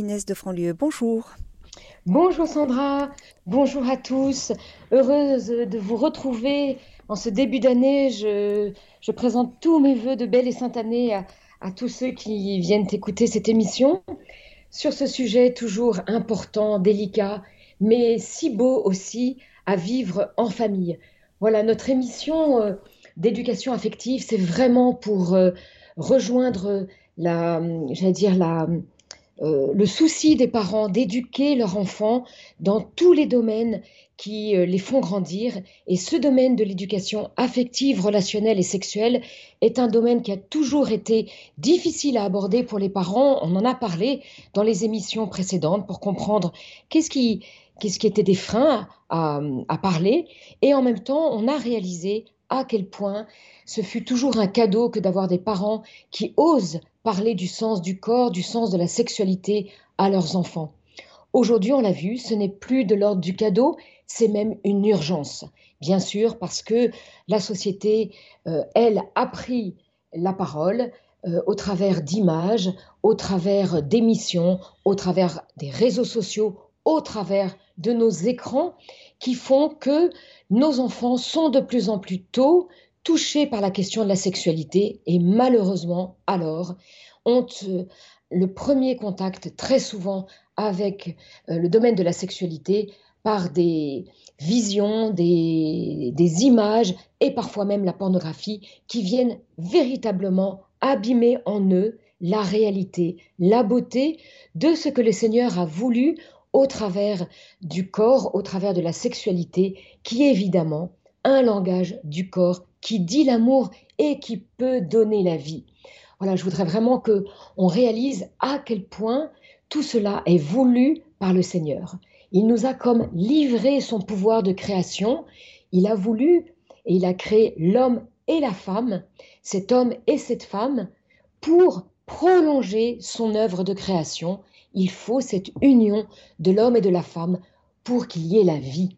Inès de Franlieu. Bonjour. Bonjour Sandra, bonjour à tous. Heureuse de vous retrouver en ce début d'année. Je, présente tous mes voeux de belle et sainte année à, tous ceux qui viennent écouter cette émission sur ce sujet toujours important, délicat, mais si beau aussi à vivre en famille. Voilà, notre émission euh, d'éducation affective, c'est vraiment pour euh, rejoindre la, j'allais dire la, euh, le souci des parents d'éduquer leurs enfants dans tous les domaines qui les font grandir. Et ce domaine de l'éducation affective, relationnelle et sexuelle est un domaine qui a toujours été difficile à aborder pour les parents. On en a parlé dans les émissions précédentes pour comprendre qu'est-ce qui était des freins à, parler. Et en même temps, on a réalisé à quel point ce fut toujours un cadeau que d'avoir des parents qui osent parler du sens du corps, du sens de la sexualité à leurs enfants. Aujourd'hui, on l'a vu, ce n'est plus de l'ordre du cadeau, c'est même une urgence. Bien sûr, parce que la société, euh, elle, a pris la parole euh, au travers d'images, au travers d'émissions, au travers des réseaux sociaux, au travers de nos écrans qui font que nos enfants sont de plus en plus tôt touchés par la question de la sexualité et malheureusement alors ont le premier contact très souvent avec euh, le domaine de la sexualité par des visions, des, des, images et parfois même la pornographie qui viennent véritablement abîmer en eux la réalité, la beauté de ce que le Seigneur a voulu au travers du corps, au travers de la sexualité, qui est évidemment un langage du corps qui dit l'amour et qui peut donner la vie. Voilà, je voudrais vraiment que on réalise à quel point tout cela est voulu par le Seigneur. Il nous a comme livré son pouvoir de création. Il a voulu et il a créé l'homme et la femme, cet homme et cette femme, pour prolonger son œuvre de création il faut cette union de l'homme et de la femme pour qu'il y ait la vie.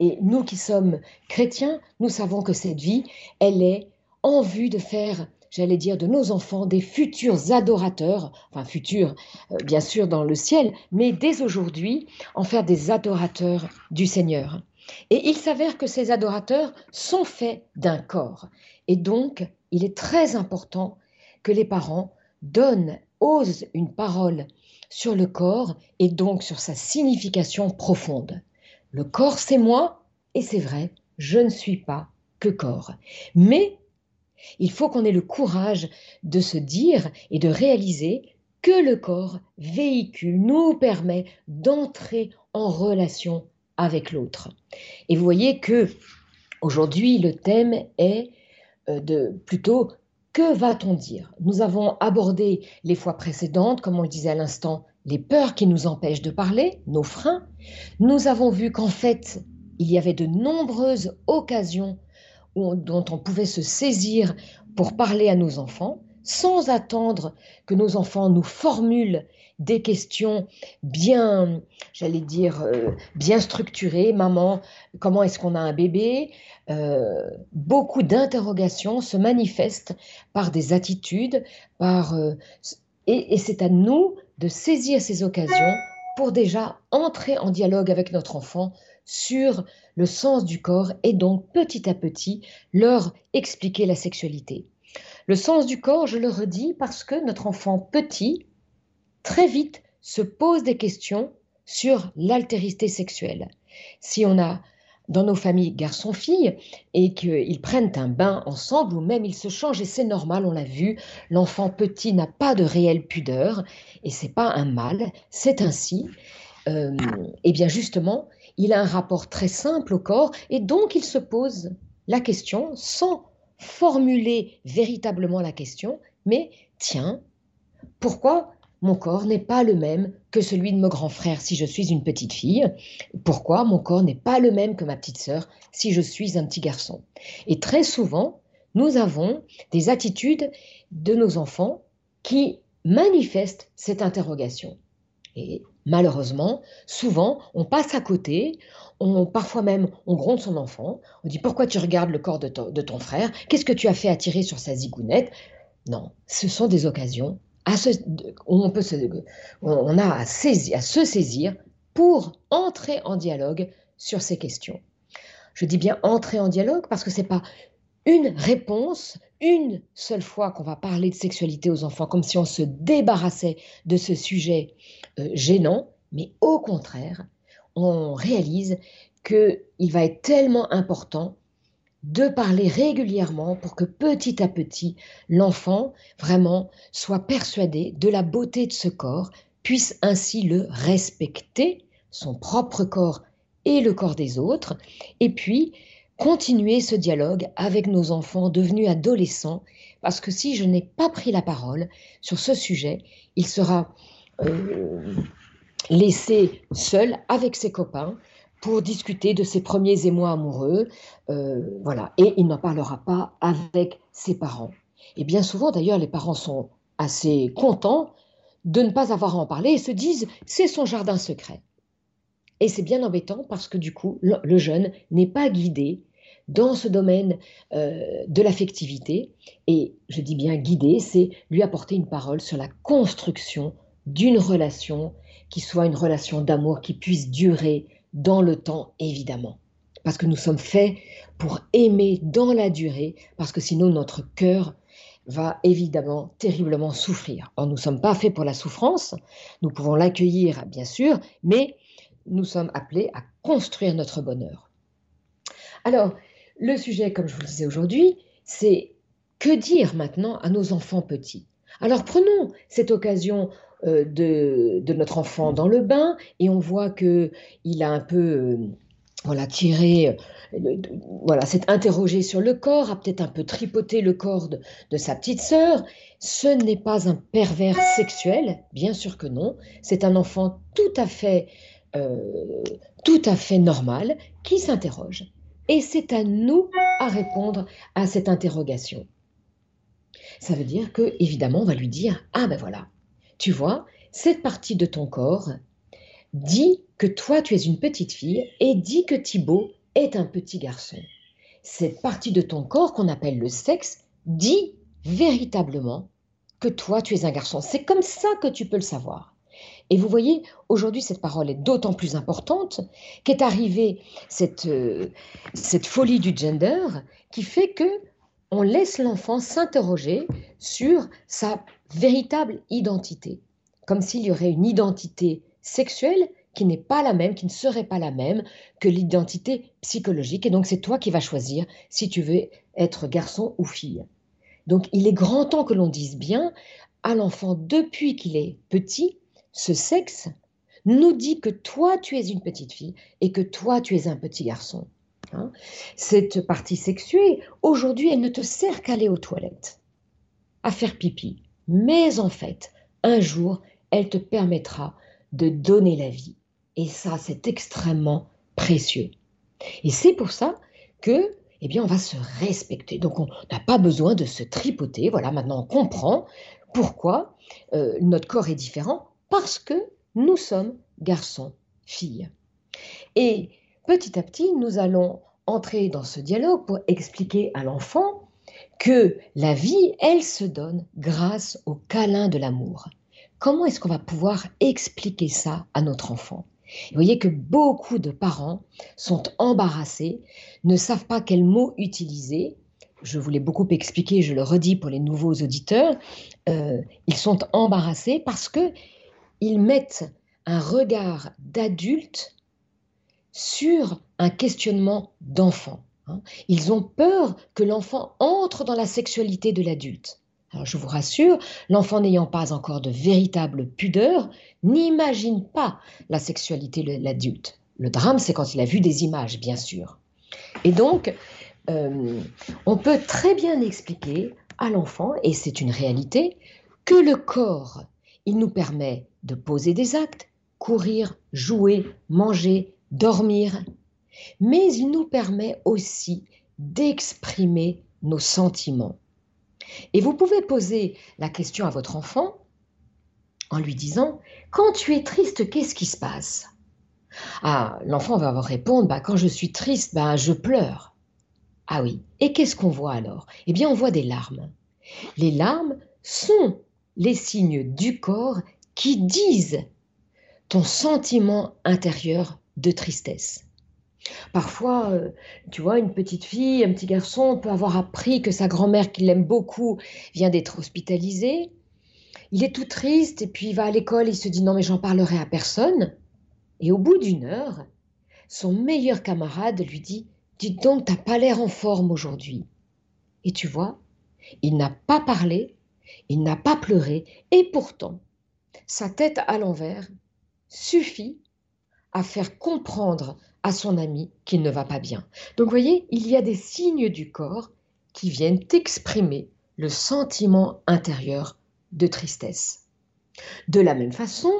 Et nous qui sommes chrétiens, nous savons que cette vie, elle est en vue de faire, j'allais dire, de nos enfants des futurs adorateurs, enfin futurs euh, bien sûr dans le ciel, mais dès aujourd'hui, en faire des adorateurs du Seigneur. Et il s'avère que ces adorateurs sont faits d'un corps. Et donc, il est très important que les parents donnent, osent une parole sur le corps et donc sur sa signification profonde. Le corps, c'est moi, et c'est vrai, je ne suis pas que corps. Mais il faut qu'on ait le courage de se dire et de réaliser que le corps véhicule, nous permet d'entrer en relation avec l'autre. Et vous voyez que aujourd'hui le thème est euh, de plutôt que va-t-on dire? Nous avons abordé les fois précédentes, comme on le disait à l'instant, les peurs qui nous empêchent de parler, nos freins. Nous avons vu qu'en fait, il y avait de nombreuses occasions dont on pouvait se saisir pour parler à nos enfants, sans attendre que nos enfants nous formulent des questions bien, j'allais dire, euh, bien structurées. Maman, comment est-ce qu'on a un bébé? Euh, Beaucoup d'interrogations se manifestent par des attitudes, par, euh, et, et c'est à nous de saisir ces occasions pour déjà entrer en dialogue avec notre enfant sur le sens du corps et donc petit à petit leur expliquer la sexualité. Le sens du corps, je le redis, parce que notre enfant petit, très vite, se pose des questions sur l'altérité sexuelle. Si on a dans nos familles garçons-filles et qu'ils prennent un bain ensemble ou même ils se changent et c'est normal, on l'a vu, l'enfant petit n'a pas de réelle pudeur et c'est pas un mal, c'est ainsi. Euh, et bien justement, il a un rapport très simple au corps et donc il se pose la question sans formuler véritablement la question, mais tiens, pourquoi mon corps n'est pas le même que celui de mon grand frère si je suis une petite fille. Pourquoi mon corps n'est pas le même que ma petite sœur si je suis un petit garçon? Et très souvent, nous avons des attitudes de nos enfants qui manifestent cette interrogation. Et malheureusement, souvent, on passe à côté, on, parfois même, on gronde son enfant, on dit pourquoi tu regardes le corps de, de ton frère, qu'est-ce que tu as fait attirer sur sa zigounette? Non, ce sont des occasions on, a à se saisir pour entrer en dialogue sur ces questions. Je dis bien entrer en dialogue parce que ce n'est pas une réponse, une seule fois qu'on va parler de sexualité aux enfants, comme si on se débarrassait de ce sujet euh, gênant, mais au contraire, on réalise qu'il va être tellement important de parler régulièrement pour que petit à petit, l'enfant vraiment soit persuadé de la beauté de ce corps, puisse ainsi le respecter, son propre corps et le corps des autres, et puis continuer ce dialogue avec nos enfants devenus adolescents, parce que si je n'ai pas pris la parole sur ce sujet, il sera euh, laissé seul avec ses copains pour discuter de ses premiers émois amoureux, euh, voilà, et il n'en parlera pas avec ses parents. Et bien souvent, d'ailleurs, les parents sont assez contents de ne pas avoir à en parler et se disent c'est son jardin secret. Et c'est bien embêtant parce que du coup, le, jeune n'est pas guidé dans ce domaine euh, de l'affectivité. Et je dis bien guidé, c'est lui apporter une parole sur la construction d'une relation qui soit une relation d'amour qui puisse durer dans le temps, évidemment. Parce que nous sommes faits pour aimer dans la durée, parce que sinon notre cœur va évidemment terriblement souffrir. Or, nous ne sommes pas faits pour la souffrance, nous pouvons l'accueillir, bien sûr, mais nous sommes appelés à construire notre bonheur. Alors, le sujet, comme je vous le disais aujourd'hui, c'est que dire maintenant à nos enfants petits? Alors prenons cette occasion euh, de, notre enfant dans le bain et on voit que il a un peu euh, voilà tiré euh, voilà s'est interrogé sur le corps a peut-être un peu tripoté le corps de, sa petite sœur. Ce n'est pas un pervers sexuel bien sûr que non. C'est un enfant tout à fait tout à fait normal qui s'interroge. Et c'est à nous à répondre à cette interrogation ça veut dire que évidemment on va lui dire ah ben voilà tu vois, cette partie de ton corps dit que toi tu es une petite fille et dit que Thibaut est un petit garçon. Cette partie de ton corps qu'on appelle le sexe dit véritablement que toi tu es un garçon. C'est comme ça que tu peux le savoir. Et vous voyez, aujourd'hui, cette parole est d'autant plus importante qu'est arrivée cette, euh, cette folie du gender qui fait que on laisse l'enfant s'interroger sur sa véritable identité, comme s'il y aurait une identité sexuelle qui n'est pas la même, qui ne serait pas la même que l'identité psychologique. Et donc c'est toi qui vas choisir si tu veux être garçon ou fille. Donc il est grand temps que l'on dise bien à l'enfant depuis qu'il est petit, ce sexe nous dit que toi tu es une petite fille et que toi tu es un petit garçon. Hein. Cette partie sexuée, aujourd'hui, elle ne te sert qu'à aller aux toilettes, à faire pipi. Mais en fait, un jour, elle te permettra de donner la vie. Et ça, c'est extrêmement précieux. Et c'est pour ça que, eh bien, on va se respecter. Donc, on n'a pas besoin de se tripoter. Voilà, maintenant, on comprend pourquoi euh, notre corps est différent. Parce que nous sommes garçons, filles. Et petit à petit, nous allons entrer dans ce dialogue pour expliquer à l'enfant que la vie, elle se donne grâce au câlin de l'amour. Comment est-ce qu'on va pouvoir expliquer ça à notre enfant? Vous voyez que beaucoup de parents sont embarrassés, ne savent pas quel mot utiliser. Je voulais beaucoup expliquer, je le redis pour les nouveaux auditeurs, euh, ils sont embarrassés parce que ils mettent un regard d'adulte sur un questionnement d'enfant. Hein. Ils ont peur que l'enfant entre dans la sexualité de l'adulte. Alors je vous rassure, l'enfant n'ayant pas encore de véritable pudeur n'imagine pas la sexualité de l'adulte. Le drame, c'est quand il a vu des images, bien sûr. Et donc, euh, on peut très bien expliquer à l'enfant, et c'est une réalité, que le corps, il nous permet de poser des actes, courir, jouer, manger, dormir, mais il nous permet aussi d'exprimer nos sentiments. Et vous pouvez poser la question à votre enfant en lui disant Quand tu es triste, qu'est-ce qui se passe? Ah, l'enfant va vous répondre bah, Quand je suis triste, bah, je pleure. Ah oui, et qu'est-ce qu'on voit alors? Eh bien, on voit des larmes. Les larmes sont les signes du corps qui disent ton sentiment intérieur de tristesse. Parfois, euh, tu vois, une petite fille, un petit garçon peut avoir appris que sa grand-mère, qui l'aime beaucoup, vient d'être hospitalisée. Il est tout triste et puis il va à l'école, il se dit non mais j'en parlerai à personne. Et au bout d'une heure, son meilleur camarade lui dit Dis donc, t'as pas l'air en forme aujourd'hui. Et tu vois, il n'a pas parlé, il n'a pas pleuré, et pourtant, sa tête à l'envers suffit à faire comprendre à son ami qu'il ne va pas bien. Donc vous voyez, il y a des signes du corps qui viennent exprimer le sentiment intérieur de tristesse. De la même façon,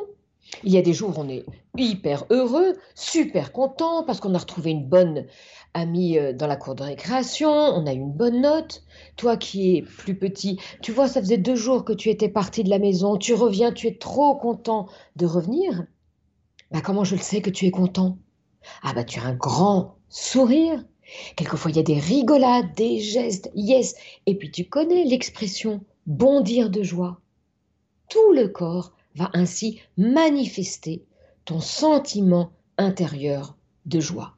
il y a des jours où on est hyper heureux, super content parce qu'on a retrouvé une bonne amie euh, dans la cour de récréation, on a une bonne note. Toi qui es plus petit, tu vois, ça faisait deux jours que tu étais parti de la maison, tu reviens, tu es trop content de revenir. Bah, comment je le sais que tu es content? Ah bah tu as un grand sourire. Quelquefois il y a des rigolades, des gestes, yes. Et puis tu connais l'expression bondir de joie. Tout le corps va ainsi manifester ton sentiment intérieur de joie.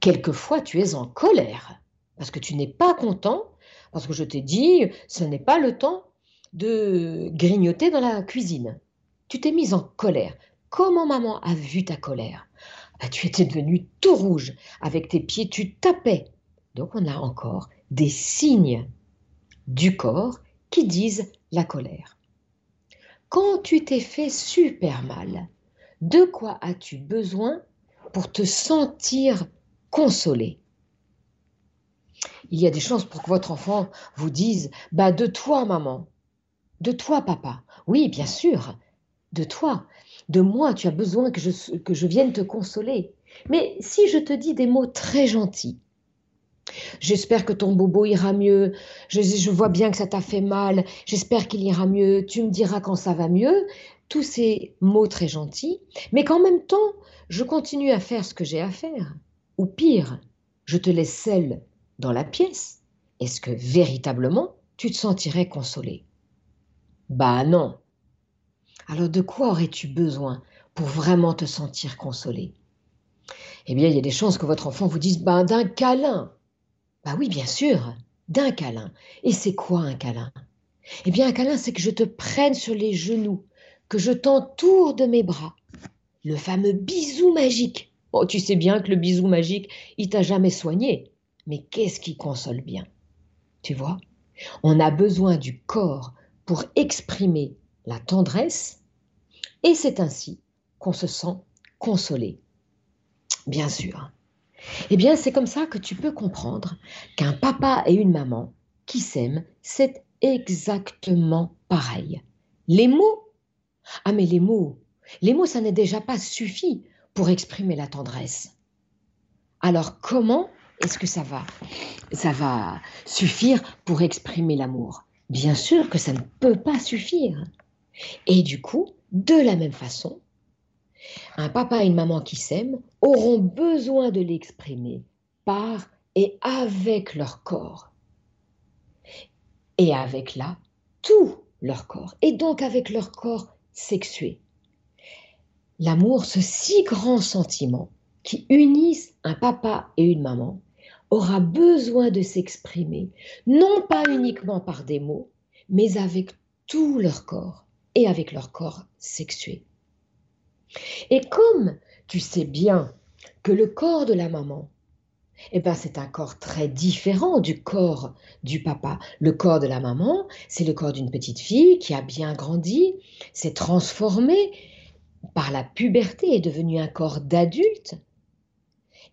Quelquefois tu es en colère parce que tu n'es pas content, parce que je t'ai dit ce n'est pas le temps de grignoter dans la cuisine. Tu t'es mise en colère Comment maman a vu ta colère bah, Tu étais devenu tout rouge. Avec tes pieds, tu tapais. Donc on a encore des signes du corps qui disent la colère. Quand tu t'es fait super mal, de quoi as-tu besoin pour te sentir consolé Il y a des chances pour que votre enfant vous dise bah de toi maman, de toi papa. Oui, bien sûr, de toi de moi, tu as besoin que je, que je vienne te consoler. Mais si je te dis des mots très gentils, J'espère que ton bobo ira mieux. Je, je vois bien que ça t'a fait mal. J'espère qu'il ira mieux. Tu me diras quand ça va mieux. Tous ces mots très gentils. Mais qu'en même temps, je continue à faire ce que j'ai à faire. Ou pire, je te laisse seule dans la pièce. Est-ce que véritablement tu te sentirais consolé Bah non. Alors de quoi aurais-tu besoin pour vraiment te sentir consolé Eh bien, il y a des chances que votre enfant vous dise ben, d'un câlin. Bah oui, bien sûr, d'un câlin. Et c'est quoi un câlin? Eh bien, un câlin, c'est que je te prenne sur les genoux, que je t'entoure de mes bras. Le fameux bisou magique. Oh, tu sais bien que le bisou magique, il t'a jamais soigné. Mais qu'est-ce qui console bien? Tu vois? On a besoin du corps pour exprimer la tendresse, et c'est ainsi qu'on se sent consolé. Bien sûr. Eh bien, c'est comme ça que tu peux comprendre qu'un papa et une maman qui s'aiment, c'est exactement pareil. Les mots Ah mais les mots, les mots, ça n'est déjà pas suffi pour exprimer la tendresse. Alors comment est-ce que ça va Ça va suffire pour exprimer l'amour? Bien sûr que ça ne peut pas suffire. Et du coup, de la même façon, un papa et une maman qui s'aiment auront besoin de l'exprimer par et avec leur corps. Et avec là, tout leur corps. Et donc avec leur corps sexué. L'amour, ce si grand sentiment qui unisse un papa et une maman, aura besoin de s'exprimer, non pas uniquement par des mots, mais avec tout leur corps et avec leur corps sexué. Et comme tu sais bien que le corps de la maman, eh ben c'est un corps très différent du corps du papa. Le corps de la maman, c'est le corps d'une petite fille qui a bien grandi, s'est transformé par la puberté, est devenu un corps d'adulte.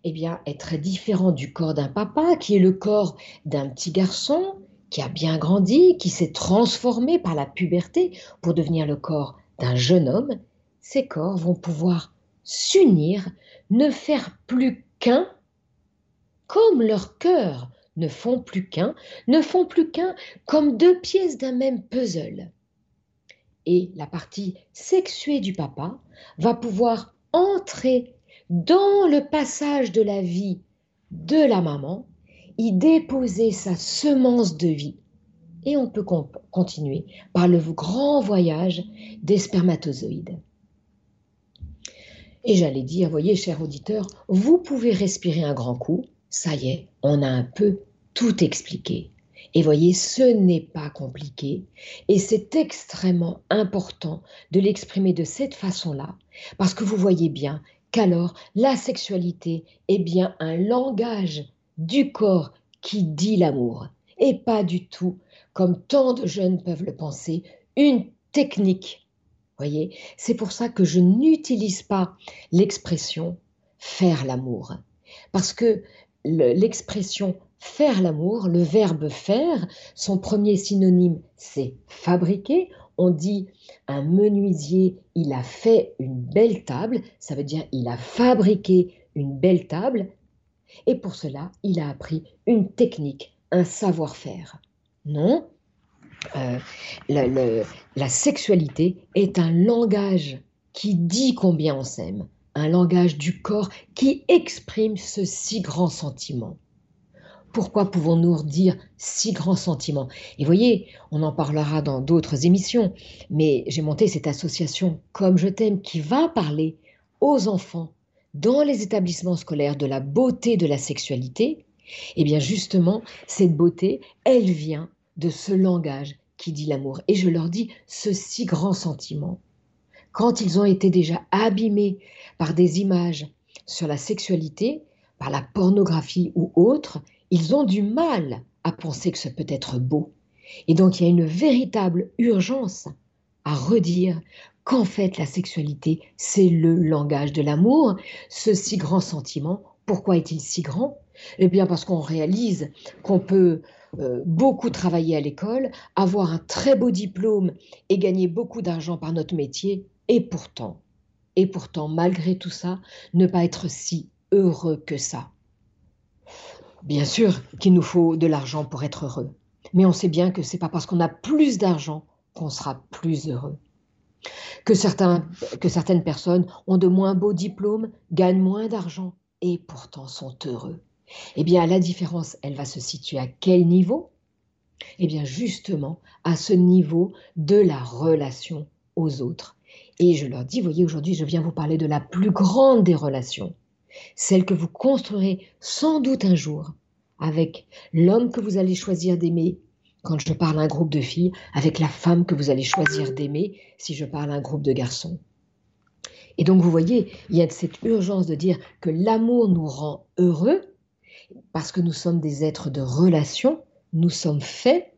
Eh bien, est très différent du corps d'un papa qui est le corps d'un petit garçon qui a bien grandi, qui s'est transformé par la puberté pour devenir le corps d'un jeune homme, ces corps vont pouvoir s'unir, ne faire plus qu'un, comme leurs cœurs ne font plus qu'un, ne font plus qu'un comme deux pièces d'un même puzzle. Et la partie sexuée du papa va pouvoir entrer dans le passage de la vie de la maman y déposer sa semence de vie Et on peut continuer par le grand voyage des spermatozoïdes. Et j'allais dire, voyez, cher auditeur, vous pouvez respirer un grand coup. Ça y est, on a un peu tout expliqué. Et voyez, ce n'est pas compliqué. Et c'est extrêmement important de l'exprimer de cette façon-là. Parce que vous voyez bien qu'alors, la sexualité est bien un langage du corps qui dit l'amour. Et pas du tout, comme tant de jeunes peuvent le penser, une technique Voyez, c'est pour ça que je n'utilise pas l'expression faire l'amour. Parce que l'expression faire l'amour, le verbe faire, son premier synonyme, c'est fabriquer. On dit un menuisier, il a fait une belle table, ça veut dire il a fabriqué une belle table, et pour cela, il a appris une technique, un savoir-faire. Non, euh, la, sexualité est un langage qui dit combien on s'aime, un langage du corps qui exprime ce si grand sentiment. Pourquoi pouvons-nous dire si grand sentiment? Et voyez, on en parlera dans d'autres émissions, mais j'ai monté cette association Comme je t'aime qui va parler aux enfants dans les établissements scolaires de la beauté de la sexualité. Eh bien justement, cette beauté, elle vient de ce langage qui dit l'amour. Et je leur dis ce si grand sentiment. Quand ils ont été déjà abîmés par des images sur la sexualité, par la pornographie ou autre, ils ont du mal à penser que ce peut être beau. Et donc il y a une véritable urgence à redire qu'en fait la sexualité, c'est le langage de l'amour, ce si grand sentiment. Pourquoi est-il si grand? Eh bien parce qu'on réalise qu'on peut euh, beaucoup travailler à l'école, avoir un très beau diplôme et gagner beaucoup d'argent par notre métier, et pourtant, et pourtant, malgré tout ça, ne pas être si heureux que ça. Bien sûr qu'il nous faut de l'argent pour être heureux, mais on sait bien que c'est pas parce qu'on a plus d'argent qu'on sera plus heureux. Que, certains, que certaines personnes ont de moins beaux diplômes, gagnent moins d'argent et pourtant sont heureux. Eh bien, la différence, elle va se situer à quel niveau? Eh bien, justement, à ce niveau de la relation aux autres. Et je leur dis, voyez, aujourd'hui, je viens vous parler de la plus grande des relations, celle que vous construirez sans doute un jour avec l'homme que vous allez choisir d'aimer, quand je parle à un groupe de filles, avec la femme que vous allez choisir d'aimer, si je parle à un groupe de garçons. Et donc, vous voyez, il y a cette urgence de dire que l'amour nous rend heureux, parce que nous sommes des êtres de relation, nous sommes faits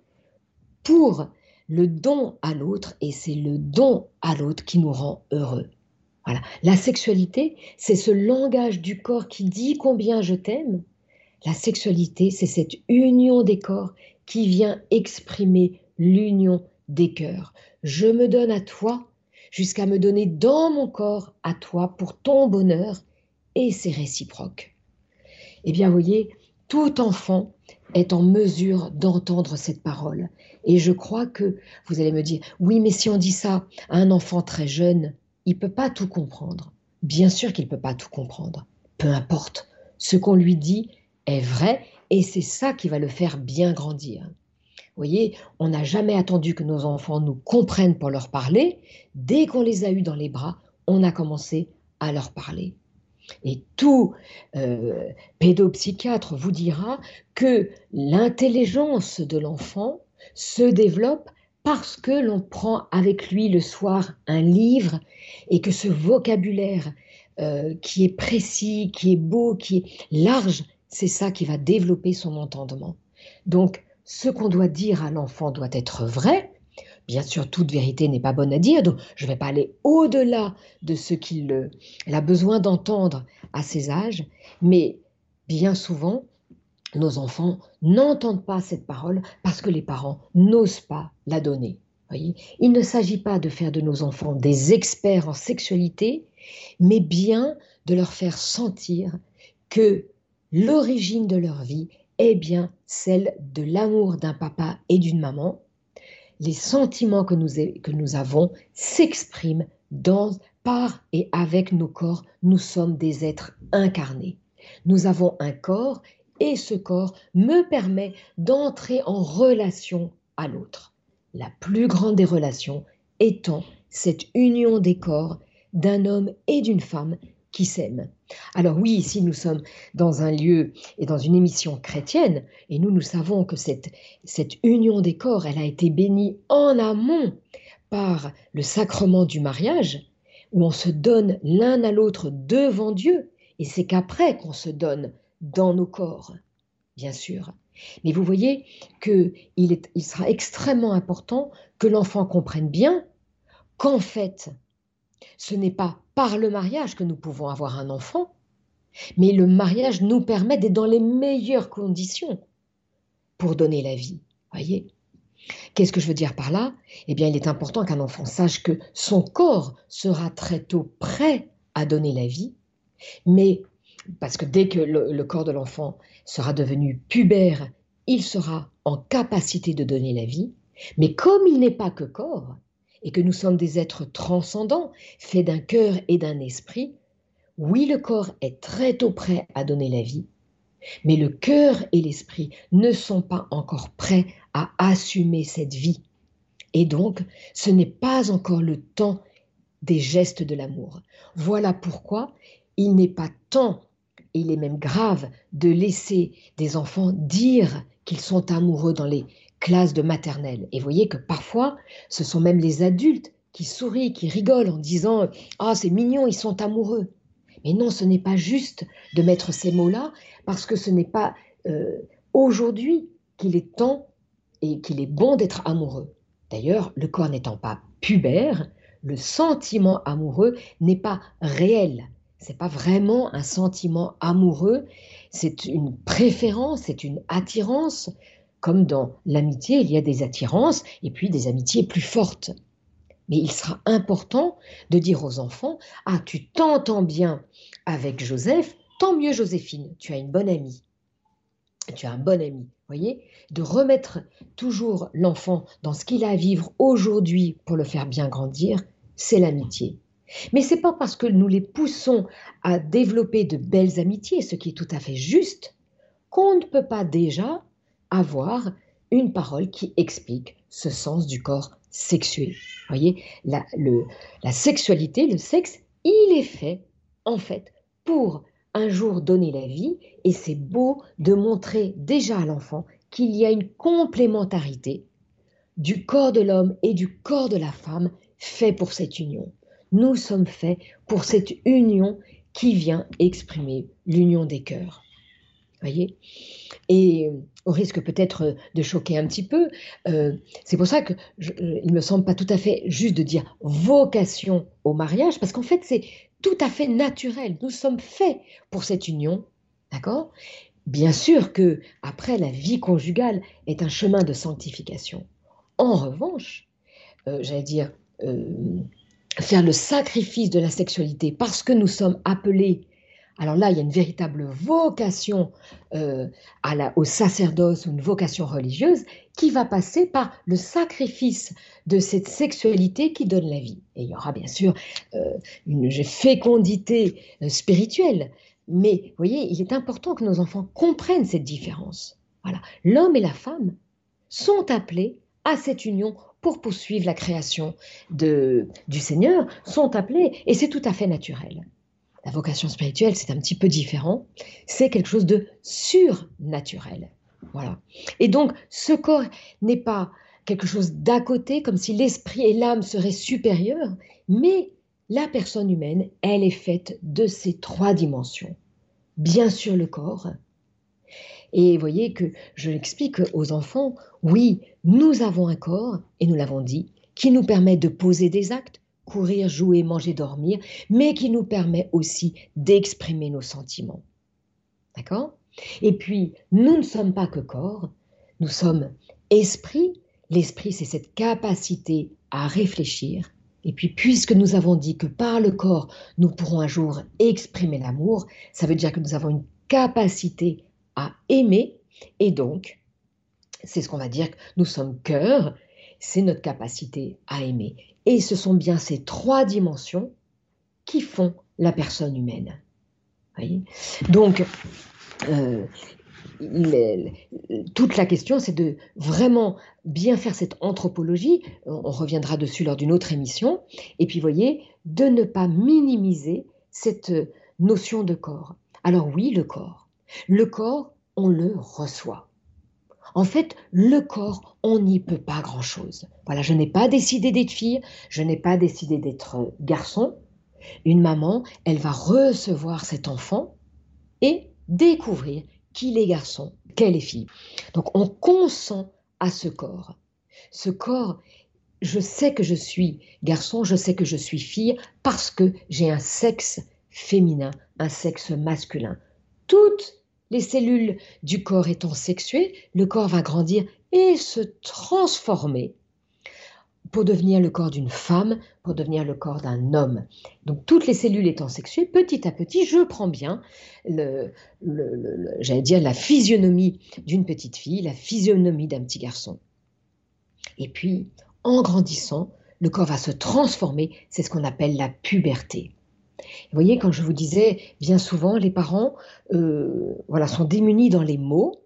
pour le don à l'autre et c'est le don à l'autre qui nous rend heureux. Voilà. La sexualité, c'est ce langage du corps qui dit combien je t'aime. La sexualité, c'est cette union des corps qui vient exprimer l'union des cœurs. Je me donne à toi jusqu'à me donner dans mon corps à toi pour ton bonheur et c'est réciproque. Eh bien, voyez, tout enfant est en mesure d'entendre cette parole. Et je crois que vous allez me dire, oui, mais si on dit ça à un enfant très jeune, il peut pas tout comprendre. Bien sûr qu'il peut pas tout comprendre. Peu importe. Ce qu'on lui dit est vrai et c'est ça qui va le faire bien grandir. Vous voyez, on n'a jamais attendu que nos enfants nous comprennent pour leur parler. Dès qu'on les a eus dans les bras, on a commencé à leur parler. Et tout euh, pédopsychiatre vous dira que l'intelligence de l'enfant se développe parce que l'on prend avec lui le soir un livre et que ce vocabulaire euh, qui est précis, qui est beau, qui est large, c'est ça qui va développer son entendement. Donc, ce qu'on doit dire à l'enfant doit être vrai, Bien sûr, toute vérité n'est pas bonne à dire, donc je ne vais pas aller au-delà de ce qu'il euh, a besoin d'entendre à ses âges, mais bien souvent, nos enfants n'entendent pas cette parole parce que les parents n'osent pas la donner. Voyez? Il ne s'agit pas de faire de nos enfants des experts en sexualité, mais bien de leur faire sentir que l'origine de leur vie est bien celle de l'amour d'un papa et d'une maman, les sentiments que nous, que nous avons s'expriment dans, par et avec nos corps. Nous sommes des êtres incarnés. Nous avons un corps et ce corps me permet d'entrer en relation à l'autre. La plus grande des relations étant cette union des corps d'un homme et d'une femme qui s'aiment. Alors oui, ici nous sommes dans un lieu et dans une émission chrétienne, et nous, nous savons que cette, cette union des corps, elle a été bénie en amont par le sacrement du mariage, où on se donne l'un à l'autre devant Dieu, et c'est qu'après qu'on se donne dans nos corps, bien sûr. Mais vous voyez qu'il il sera extrêmement important que l'enfant comprenne bien qu'en fait, ce n'est pas par le mariage que nous pouvons avoir un enfant, mais le mariage nous permet d'être dans les meilleures conditions pour donner la vie. Voyez Qu'est-ce que je veux dire par là? Eh bien, il est important qu'un enfant sache que son corps sera très tôt prêt à donner la vie, mais parce que dès que le, corps de l'enfant sera devenu pubère, il sera en capacité de donner la vie, mais comme il n'est pas que corps, et que nous sommes des êtres transcendants, faits d'un cœur et d'un esprit, oui, le corps est très tôt prêt à donner la vie, mais le cœur et l'esprit ne sont pas encore prêts à assumer cette vie. Et donc, ce n'est pas encore le temps des gestes de l'amour. Voilà pourquoi il n'est pas temps, et il est même grave, de laisser des enfants dire qu'ils sont amoureux dans les classes de maternelle. Et voyez que parfois, ce sont même les adultes qui sourient, qui rigolent en disant Ah, c'est mignon, ils sont amoureux. Mais non, ce n'est pas juste de mettre ces mots-là, parce que ce n'est pas euh, aujourd'hui qu'il est temps et qu'il est bon d'être amoureux. D'ailleurs, le corps n'étant pas pubère, le sentiment amoureux n'est pas réel. C'est pas vraiment un sentiment amoureux, c'est une préférence, c'est une attirance, comme dans l'amitié, il y a des attirances et puis des amitiés plus fortes. Mais il sera important de dire aux enfants, ah, tu t'entends bien avec Joseph, tant mieux Joséphine, tu as une bonne amie. Tu as un bon ami, voyez De remettre toujours l'enfant dans ce qu'il a à vivre aujourd'hui pour le faire bien grandir, c'est l'amitié. Mais c'est pas parce que nous les poussons à développer de belles amitiés, ce qui est tout à fait juste, qu'on ne peut pas déjà avoir une parole qui explique ce sens du corps sexué. Voyez, la, la sexualité, le sexe, il est fait, en fait, pour un jour donner la vie, et c'est beau de montrer déjà à l'enfant qu'il y a une complémentarité du corps de l'homme et du corps de la femme fait pour cette union. Nous sommes faits pour cette union qui vient exprimer l'union des cœurs. Voyez Et au risque peut-être de choquer un petit peu. Euh, c'est pour ça que euh, il me semble pas tout à fait juste de dire vocation au mariage, parce qu'en fait c'est tout à fait naturel. Nous sommes faits pour cette union, d'accord? Bien sûr que après la vie conjugale est un chemin de sanctification. En revanche, euh, j'allais dire faire le sacrifice de la sexualité parce que nous sommes appelés alors là, il y a une véritable vocation euh, au sacerdoce une vocation religieuse qui va passer par le sacrifice de cette sexualité qui donne la vie. Et il y aura bien sûr euh, une fécondité euh, spirituelle. Mais vous voyez, il est important que nos enfants comprennent cette différence. Voilà, l'homme et la femme sont appelés à cette union pour poursuivre la création du Seigneur, sont appelés, et c'est tout à fait naturel. La vocation spirituelle, c'est un petit peu différent. C'est quelque chose de surnaturel. Voilà. Et donc, ce corps n'est pas quelque chose d'à côté, comme si l'esprit et l'âme seraient supérieurs, mais la personne humaine, elle est faite de ces trois dimensions. Bien sûr, le corps. Et voyez que je l'explique aux enfants, oui, nous avons un corps, et nous l'avons dit, qui nous permet de poser des actes, courir, jouer, manger, dormir, mais qui nous permet aussi d'exprimer nos sentiments. D'accord? Et puis, nous ne sommes pas que corps, nous sommes esprit. L'esprit, c'est cette capacité à réfléchir. Et puis, puisque nous avons dit que par le corps, nous pourrons un jour exprimer l'amour, ça veut dire que nous avons une capacité à aimer. Et donc, c'est ce qu'on va dire nous sommes cœur, c'est notre capacité à aimer. Et ce sont bien ces trois dimensions qui font la personne humaine. Donc, euh, toute la question, c'est de vraiment bien faire cette anthropologie. On reviendra dessus lors d'une autre émission. Et puis, voyez, de ne pas minimiser cette notion de corps. Alors oui, le corps. Le corps, on le reçoit. En fait, le corps, on n'y peut pas grand-chose. Voilà, je n'ai pas décidé d'être fille, je n'ai pas décidé d'être garçon. Une maman, elle va recevoir cet enfant et découvrir qu'il est garçon, qu'elle est fille. Donc on consent à ce corps. Ce corps, je sais que je suis garçon, je sais que je suis fille parce que j'ai un sexe féminin, un sexe masculin. Toutes les cellules du corps étant sexuées, le corps va grandir et se transformer pour devenir le corps d'une femme, pour devenir le corps d'un homme. Donc toutes les cellules étant sexuées, petit à petit, je prends bien, j'allais dire, la physionomie d'une petite fille, la physionomie d'un petit garçon. Et puis, en grandissant, le corps va se transformer, c'est ce qu'on appelle la puberté. Vous voyez, quand je vous disais, bien souvent, les parents euh, voilà, sont démunis dans les mots.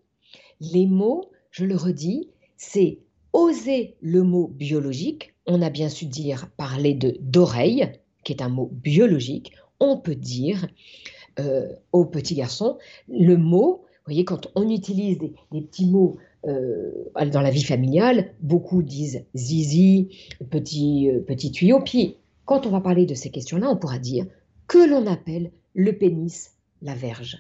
Les mots, je le redis, c'est oser le mot biologique. On a bien su dire, parler de d'oreille, qui est un mot biologique. On peut dire euh, aux petits garçons le mot, vous voyez, quand on utilise des, petits mots euh, dans la vie familiale, beaucoup disent zizi, petit, petit tuyau. Puis, quand on va parler de ces questions-là, on pourra dire que l'on appelle le pénis, la verge.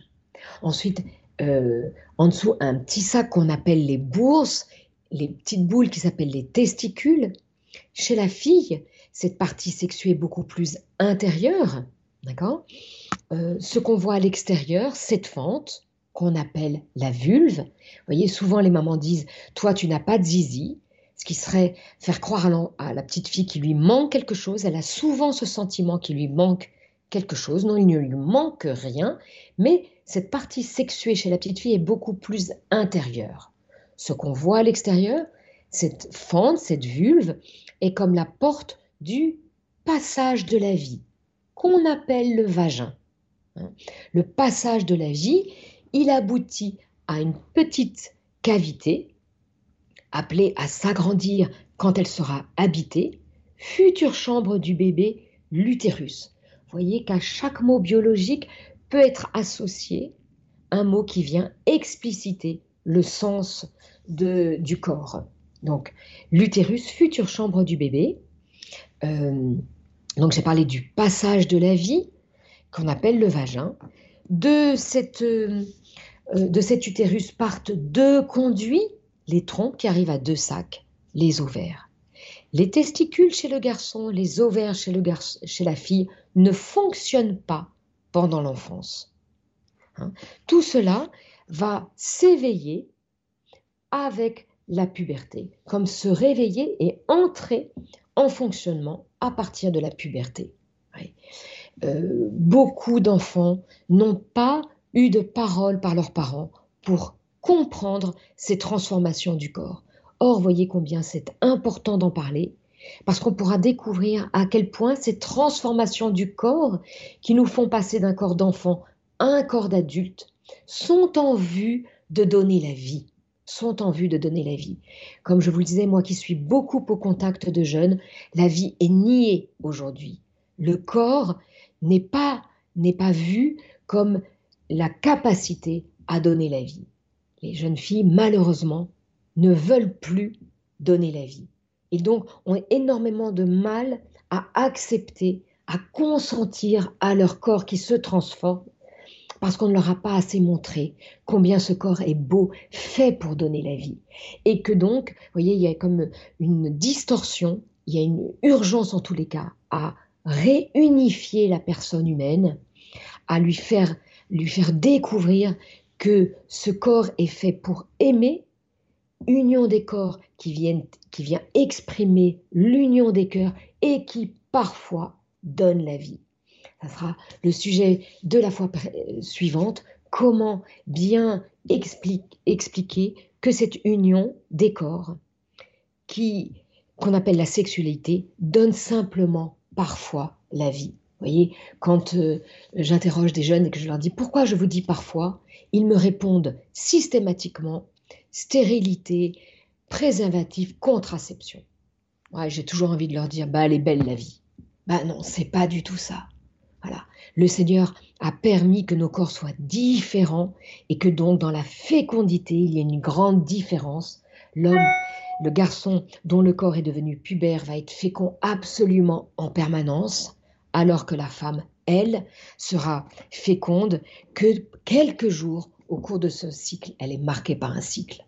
Ensuite, euh, en dessous, un petit sac qu'on appelle les bourses, les petites boules qui s'appellent les testicules. Chez la fille, cette partie sexuée est beaucoup plus intérieure, d'accord? Euh, Ce qu'on voit à l'extérieur, cette fente qu'on appelle la vulve. Vous voyez, souvent les mamans disent, toi tu n'as pas de zizi, ce qui serait faire croire à, la petite fille qu'il lui manque quelque chose. Elle a souvent ce sentiment qu'il lui manque quelque chose, non, il ne lui manque rien, mais cette partie sexuée chez la petite fille est beaucoup plus intérieure. Ce qu'on voit à l'extérieur, cette fente, cette vulve, est comme la porte du passage de la vie, qu'on appelle le vagin. Le passage de la vie, il aboutit à une petite cavité, appelée à s'agrandir quand elle sera habitée, future chambre du bébé, l'utérus voyez qu'à chaque mot biologique peut être associé un mot qui vient expliciter le sens du corps. Donc, l'utérus, future chambre du bébé. Euh, donc, j'ai parlé du passage de la vie, qu'on appelle le vagin. De, cette, euh, de cet utérus partent deux conduits, les trompes qui arrivent à deux sacs, les ovaires. Les testicules chez le garçon, les ovaires chez, la fille ne fonctionnent pas pendant l'enfance. Hein. Tout cela va s'éveiller avec la puberté, comme se réveiller et entrer en fonctionnement à partir de la puberté. Euh, beaucoup d'enfants n'ont pas eu de parole par leurs parents pour comprendre ces transformations du corps. Or, voyez combien c'est important d'en parler parce qu'on pourra découvrir à quel point ces transformations du corps qui nous font passer d'un corps d'enfant à un corps d'adulte sont en vue de donner la vie sont en vue de donner la vie. Comme je vous le disais, moi qui suis beaucoup au contact de jeunes, la vie est niée aujourd'hui. Le corps n'est pas, n'est pas vu comme la capacité à donner la vie. Les jeunes filles, malheureusement, ne veulent plus donner la vie et donc ont énormément de mal à accepter, à consentir à leur corps qui se transforme parce qu'on ne leur a pas assez montré combien ce corps est beau, fait pour donner la vie. Et que donc, vous voyez, il y a comme une distorsion, il y a une urgence en tous les cas à réunifier la personne humaine, à lui faire, lui faire découvrir que ce corps est fait pour aimer union des corps qui, viennent, vient exprimer l'union des cœurs et qui parfois donne la vie. Ça sera le sujet de la fois suivante, comment bien expliquer que cette union des corps, qu'on appelle la sexualité, donne simplement parfois la vie. Vous voyez, quand euh, j'interroge des jeunes et que je leur dis pourquoi je vous dis parfois, ils me répondent systématiquement stérilité, préservatif, contraception. J'ai toujours envie de leur dire bah elle est belle la vie. Bah non, c'est pas du tout ça. Voilà. Le Seigneur a permis que nos corps soient différents et que donc dans la fécondité, il y a une grande différence. L'homme, le garçon dont le corps est devenu pubère va être fécond absolument en permanence, alors que la femme, elle, sera féconde que quelques jours au cours de ce cycle. Elle est marquée par un cycle.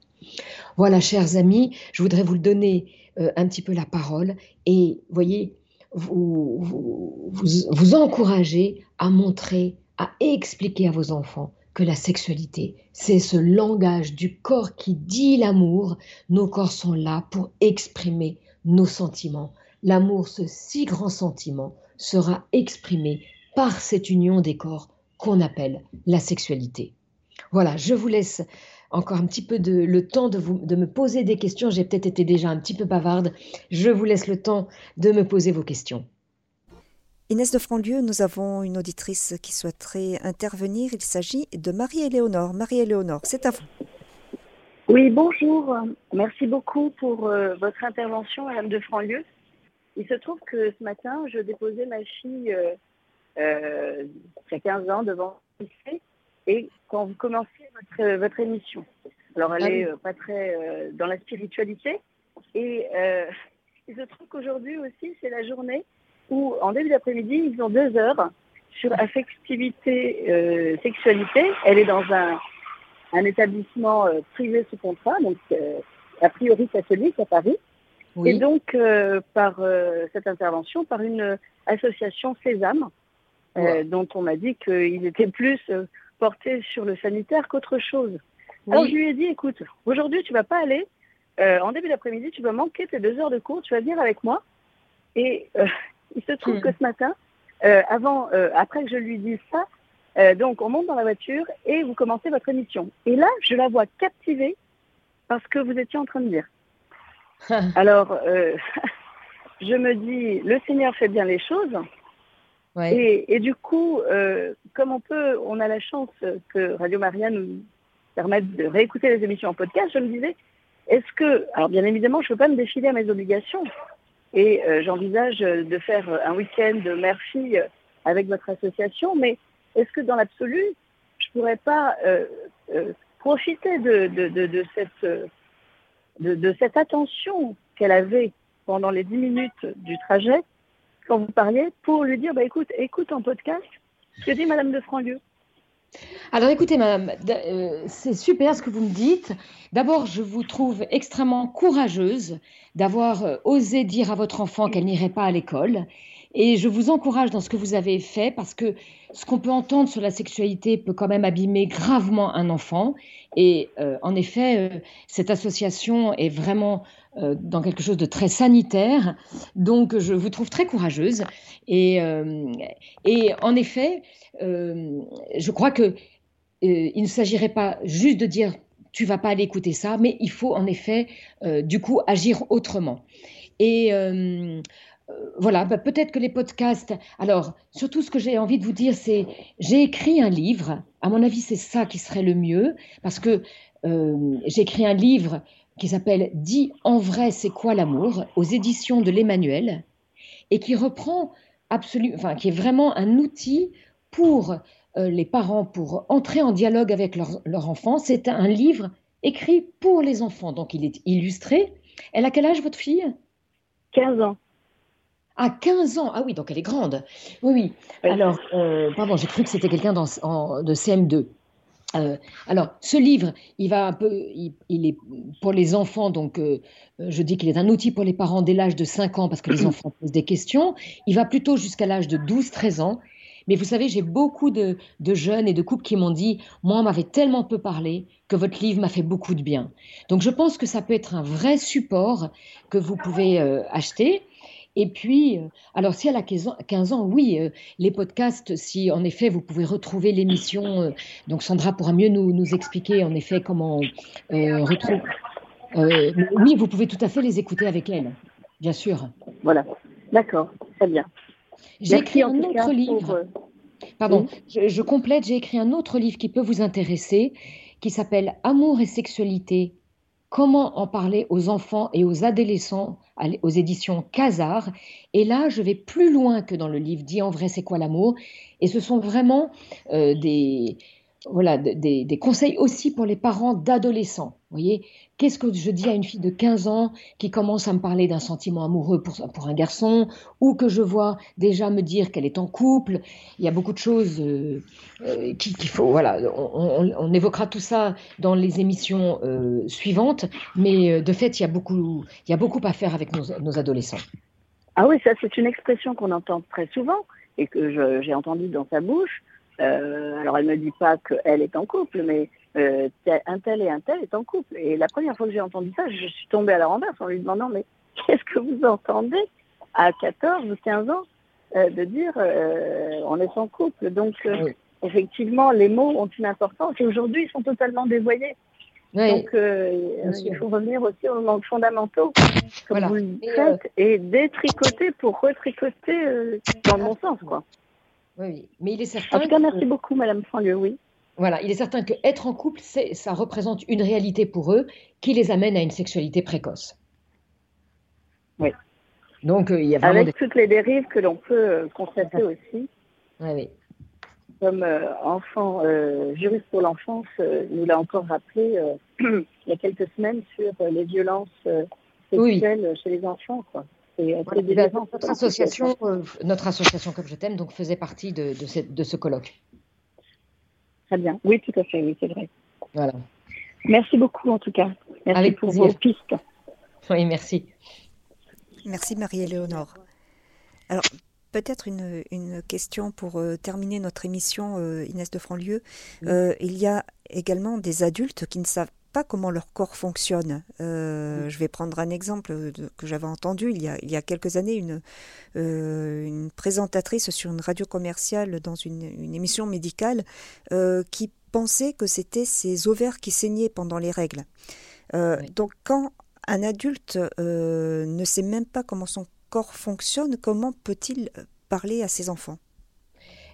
Voilà, chers amis, je voudrais vous donner euh, un petit peu la parole et, voyez, vous, vous, vous, encourager à montrer, à expliquer à vos enfants que la sexualité, c'est ce langage du corps qui dit l'amour. Nos corps sont là pour exprimer nos sentiments. L'amour, ce si grand sentiment, sera exprimé par cette union des corps qu'on appelle la sexualité. Voilà, je vous laisse encore un petit peu de, le temps de, vous, de me poser des questions. J'ai peut-être été déjà un petit peu bavarde. Je vous laisse le temps de me poser vos questions. Inès de Franlieu, nous avons une auditrice qui souhaiterait intervenir. Il s'agit de Marie-Éléonore. Marie-Éléonore, c'est à vous. Oui, bonjour. Merci beaucoup pour euh, votre intervention, Madame de Franlieu. Il se trouve que ce matin, je déposais ma fille euh, euh, qui a 15 ans devant le lycée et quand vous commencez votre, votre émission. Alors, elle n'est ah pas très dans la spiritualité. Et il se trouve qu'aujourd'hui aussi, c'est la journée où, en début d'après-midi, ils ont deux heures sur affectivité, euh, sexualité. Elle est dans un, un établissement euh, privé sous contrat, donc euh, a priori catholique à Paris. Et donc, par cette intervention, par une association Sésame, dont on m'a dit qu'ils étaient plus sur le sanitaire qu'autre chose. Alors, je lui ai dit, écoute, aujourd'hui, tu vas pas aller. en début d'après-midi, tu vas manquer tes deux heures de cours, tu vas venir avec moi. Et il se trouve hmm. que ce matin, euh, avant, euh, après que je lui dise ça, euh, donc on monte dans la voiture et vous commencez votre émission. Et là, je la vois captivée parce que vous étiez en train de dire. Alors, je me dis, le Seigneur fait bien les choses. Et, et, du coup, comme on peut, on a la chance que Radio Maria nous permette de réécouter les émissions en podcast, je me disais, est-ce que, alors bien évidemment, je ne peux pas me défiler à mes obligations, et euh, j'envisage de faire un week-end mère-fille avec votre association, mais est-ce que dans l'absolu, je ne pourrais pas euh, euh, profiter de, de, de, de cette, de, cette attention qu'elle avait pendant les dix minutes du trajet, quand vous parliez, pour lui dire, bah, écoute, écoute en podcast ce que dit Madame de Franlieu. Alors écoutez, madame, euh, c'est super ce que vous me dites. D'abord, je vous trouve extrêmement courageuse d'avoir euh, osé dire à votre enfant qu'elle n'irait pas à l'école. Et je vous encourage dans ce que vous avez fait parce que ce qu'on peut entendre sur la sexualité peut quand même abîmer gravement un enfant. Et euh, en effet, cette association est vraiment dans quelque chose de très sanitaire. Donc, je vous trouve très courageuse. Et, en effet, euh, je crois que euh, il ne s'agirait pas juste de dire tu vas pas aller écouter ça, mais il faut en effet euh, du coup agir autrement. Et voilà, bah, peut-être que les podcasts. Alors, surtout ce que j'ai envie de vous dire, c'est j'ai écrit un livre. À mon avis, c'est ça qui serait le mieux, parce que j'ai écrit un livre qui s'appelle Dis en vrai, c'est quoi l'amour aux éditions de l'Emmanuel et qui reprend absolument, enfin, qui est vraiment un outil pour euh, les parents pour entrer en dialogue avec leur enfant. C'est un livre écrit pour les enfants, donc il est illustré. Elle a quel âge, votre fille? 15 ans. À 15 ans Ah oui, donc elle est grande. Oui, oui. Alors, euh, pardon, j'ai cru que c'était quelqu'un de CM2. Euh, alors, ce livre, il va un peu, il, est pour les enfants, donc je dis qu'il est un outil pour les parents dès l'âge de 5 ans parce que les enfants posent des questions. Il va plutôt jusqu'à l'âge de 12-13 ans mais vous savez, j'ai beaucoup de, jeunes et de couples qui m'ont dit, moi, on m'avait tellement peu parlé que votre livre m'a fait beaucoup de bien. Donc, je pense que ça peut être un vrai support que vous pouvez euh, acheter. Et puis, euh, alors si elle a 15 ans, oui, euh, les podcasts, si en effet vous pouvez retrouver l'émission, donc Sandra pourra mieux nous, nous, expliquer en effet comment retrouver. oui, vous pouvez tout à fait les écouter avec elle, bien sûr. Voilà, d'accord, très bien. J'ai écrit un autre livre. Euh, Pardon, je, complète, j'ai écrit un autre livre qui peut vous intéresser, qui s'appelle Amour et sexualité. Comment en parler aux enfants et aux adolescents aux éditions Casar. Et là, je vais plus loin que dans le livre Dis en vrai, c'est quoi l'amour? Et ce sont vraiment euh, des, voilà, des, conseils aussi pour les parents d'adolescents. Voyez, qu'est-ce que je dis à une fille de 15 ans qui commence à me parler d'un sentiment amoureux pour, pour, un garçon, ou que je vois déjà me dire qu'elle est en couple Il y a beaucoup de choses euh, euh, qu'il faut. Voilà, on, évoquera tout ça dans les émissions euh, suivantes, mais de fait, il y a beaucoup, il y a beaucoup à faire avec nos, nos adolescents. Ah oui, ça c'est une expression qu'on entend très souvent et que j'ai entendue dans sa bouche. Euh, alors elle ne dit pas qu'elle est en couple, mais euh, un tel et un tel est en couple. Et la première fois que j'ai entendu ça, je suis tombée à la renverse en lui demandant mais qu'est-ce que vous entendez à 14 ou 15 ans euh, de dire on est en couple? Donc effectivement, les mots ont une importance et aujourd'hui ils sont totalement dévoyés. Donc, il faut revenir aussi aux manques fondamentaux, comme vous le faites, et détricoter pour retricoter dans le bon sens, quoi. Oui, mais il est certain. En tout cas, merci beaucoup, Madame Franlieu, oui. Voilà, il est certain qu'être en couple, ça représente une réalité pour eux qui les amène à une sexualité précoce. Oui. Donc, euh, il y a vraiment Avec toutes les dérives que l'on peut euh, constater aussi. Oui, oui. Comme euh, enfant, juriste pour l'enfance nous l'a encore rappelé il y a quelques semaines sur les violences sexuelles chez les enfants. Quoi notre, association, euh, notre association Comme je t'aime donc faisait partie de, de, ce colloque. Très bien. Oui, tout à fait. Oui, c'est vrai. Voilà. Merci beaucoup en tout cas. Merci Avec pour vos pistes. Oui, merci. Merci Marie-Éléonore. Alors, peut-être une, une, question pour euh, terminer notre émission, euh, Inès de Franlieu. il y a également des adultes qui ne savent pas comment leur corps fonctionne. Euh, je vais prendre un exemple que j'avais entendu il y, a, il y a quelques années, une, euh, une présentatrice sur une radio commerciale dans une, émission médicale euh, qui pensait que c'était ses ovaires qui saignaient pendant les règles. Donc quand un adulte ne sait même pas comment son corps fonctionne, comment peut-il parler à ses enfants?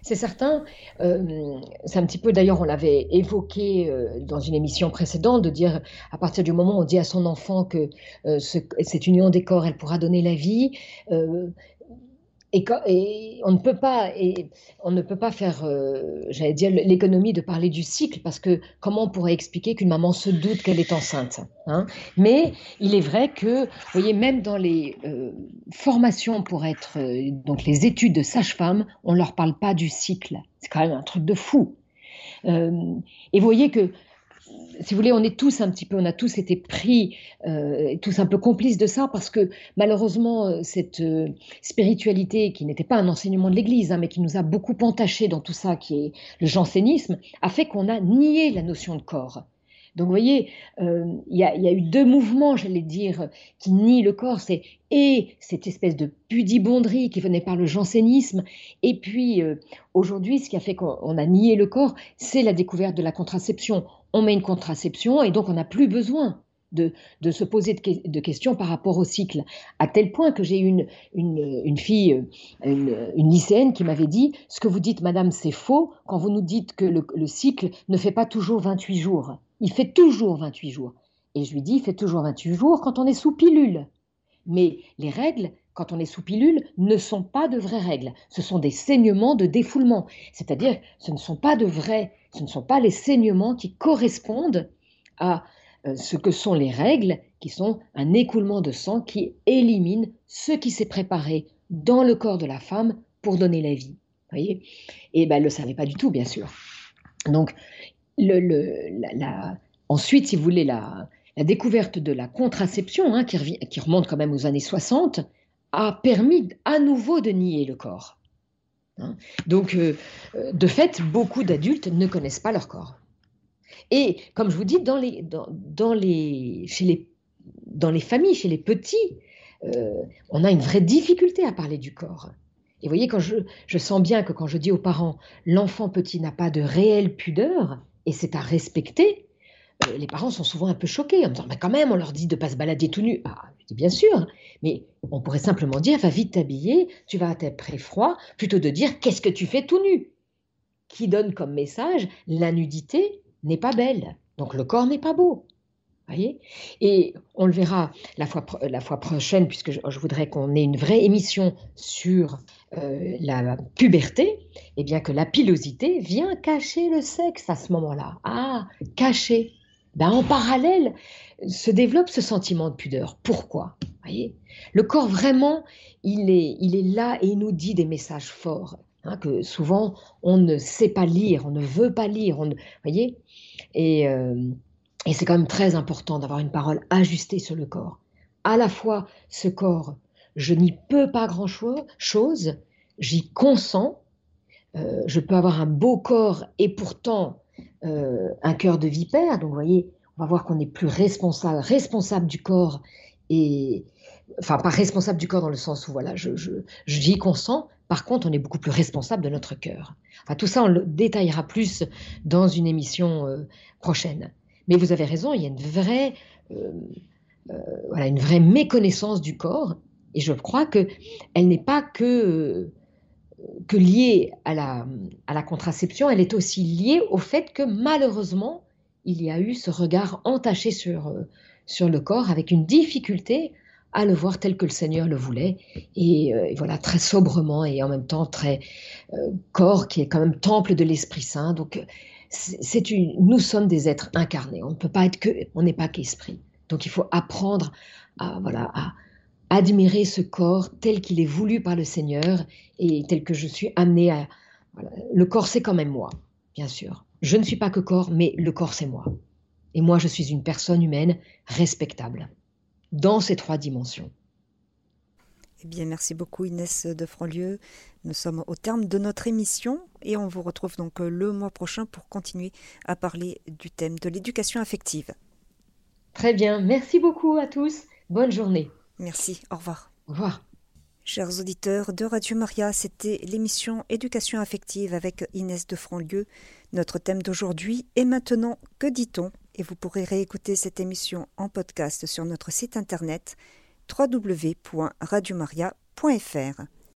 C'est certain. Euh, c'est un petit peu, d'ailleurs, on l'avait évoqué euh, dans une émission précédente, de dire à partir du moment où on dit à son enfant que euh, cette union des corps, elle pourra donner la vie, et, on ne peut pas, on ne peut pas faire, euh, j'allais dire, l'économie de parler du cycle, parce que comment on pourrait expliquer qu'une maman se doute qu'elle est enceinte hein? Mais il est vrai que, vous voyez, même dans les euh, formations pour être, euh, donc les études de sage-femme, on ne leur parle pas du cycle. C'est quand même un truc de fou. et vous voyez que si vous voulez, on est tous un petit peu, on a tous été pris, euh, tous un peu complices de ça, parce que malheureusement, euh, cette euh, spiritualité, qui n'était pas un enseignement de l'Église, hein, mais qui nous a beaucoup entaché dans tout ça, qui est le jansénisme, a fait qu'on a nié la notion de corps. Donc, vous voyez, il y, a eu deux mouvements, j'allais dire, qui nient le corps. C'est et cette espèce de pudibonderie qui venait par le jansénisme, et puis aujourd'hui, ce qui a fait qu'on a nié le corps, c'est la découverte de la contraception on met une contraception et donc on n'a plus besoin de, se poser de, questions par rapport au cycle. À tel point que j'ai eu une, fille, une, lycéenne qui m'avait dit Ce que vous dites, madame, c'est faux quand vous nous dites que le, cycle ne fait pas toujours 28 jours. Il fait toujours 28 jours. Et je lui dis Il fait toujours 28 jours quand on est sous pilule. Mais les règles, quand on est sous pilule, ne sont pas de vraies règles. Ce sont des saignements de défoulement. C'est-à-dire, ce ne sont pas de vrais ce ne sont pas les saignements qui correspondent à euh, ce que sont les règles, qui sont un écoulement de sang qui élimine ce qui s'est préparé dans le corps de la femme pour donner la vie. Voyez? Et ben, elle ne le savait pas du tout, bien sûr. Donc, ensuite, si vous voulez, la, découverte de la contraception, hein, qui, qui remonte quand même aux années 60, a permis à nouveau de nier le corps. Hein. Donc, euh, de fait, beaucoup d'adultes ne connaissent pas leur corps. Et comme je vous dis, dans les, dans, les, chez les, dans les familles, chez les petits, euh, on a une vraie difficulté à parler du corps. Et vous voyez, quand je, je sens bien que quand je dis aux parents, l'enfant petit n'a pas de réelle pudeur, et c'est à respecter, euh, les parents sont souvent un peu choqués en me disant Mais quand même, on leur dit de ne pas se balader tout nu. Ah, bien sûr, mais on pourrait simplement dire Va vite t'habiller, tu vas être très froid, plutôt de dire Qu'est-ce que tu fais tout nu? Qui donne comme message La nudité n'est pas belle, donc le corps n'est pas beau. Voyez? Et on le verra la fois, la fois prochaine, puisque je, voudrais qu'on ait une vraie émission sur euh, la puberté, et bien que la pilosité vient cacher le sexe à ce moment-là. Ah, cacher. Ben, en parallèle, se développe ce sentiment de pudeur. Pourquoi? Voyez? Le corps, vraiment, il est, il est là et il nous dit des messages forts. Hein, que souvent on ne sait pas lire, on ne veut pas lire, on, voyez? Et, euh, et c'est quand même très important d'avoir une parole ajustée sur le corps. À la fois, ce corps, je n'y peux pas grand-chose, j'y consens, euh, je peux avoir un beau corps et pourtant euh, un cœur de vipère. Donc, vous voyez, on va voir qu'on est plus responsable, responsable du corps et enfin pas responsable du corps dans le sens où voilà, je, j'y consens. Par contre, on est beaucoup plus responsable de notre cœur. Enfin, tout ça, on le détaillera plus dans une émission euh, prochaine. Mais vous avez raison, il y a une vraie, voilà, une vraie méconnaissance du corps, et je crois que elle n'est pas que que liée à la, contraception, elle est aussi liée au fait que malheureusement, il y a eu ce regard entaché sur, euh, le corps avec une difficulté à le voir tel que le Seigneur le voulait. Et, euh, voilà, très sobrement et en même temps très euh, corps qui est quand même temple de l'Esprit Saint. Donc, nous sommes des êtres incarnés. On ne peut pas être que, on n'est pas qu'esprit. Donc, il faut apprendre à, voilà, à, admirer ce corps tel qu'il est voulu par le Seigneur et tel que je suis amené à... Le corps, c'est quand même moi, bien sûr. Je ne suis pas que corps, mais le corps, c'est moi. Et moi, je suis une personne humaine respectable dans ces trois dimensions. Eh bien, merci beaucoup Inès de Franlieu. Nous sommes au terme de notre émission et on vous retrouve donc le mois prochain pour continuer à parler du thème de l'éducation affective. Très bien, merci beaucoup à tous. Bonne journée. Merci, au revoir. Au revoir. Chers auditeurs de Radio Maria, c'était l'émission Éducation affective avec Inès de Franlieu. Notre thème d'aujourd'hui est maintenant Que dit-on? Et vous pourrez réécouter cette émission en podcast sur notre site internet www.radiomaria.fr.